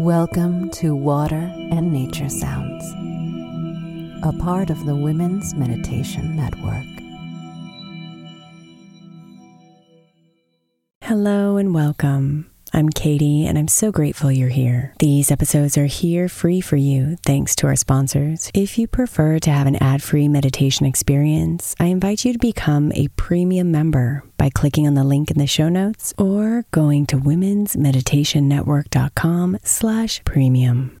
Welcome to Water and Nature Sounds, a part of the Women's Meditation Network. Hello and welcome. I'm Katie, and I'm so grateful you're here. These episodes are here free for you, thanks to our sponsors. If you prefer to have an ad free meditation experience, I invite you to become a premium member by clicking on the link in the show notes or going to womensmeditationnetwork.com slash premium.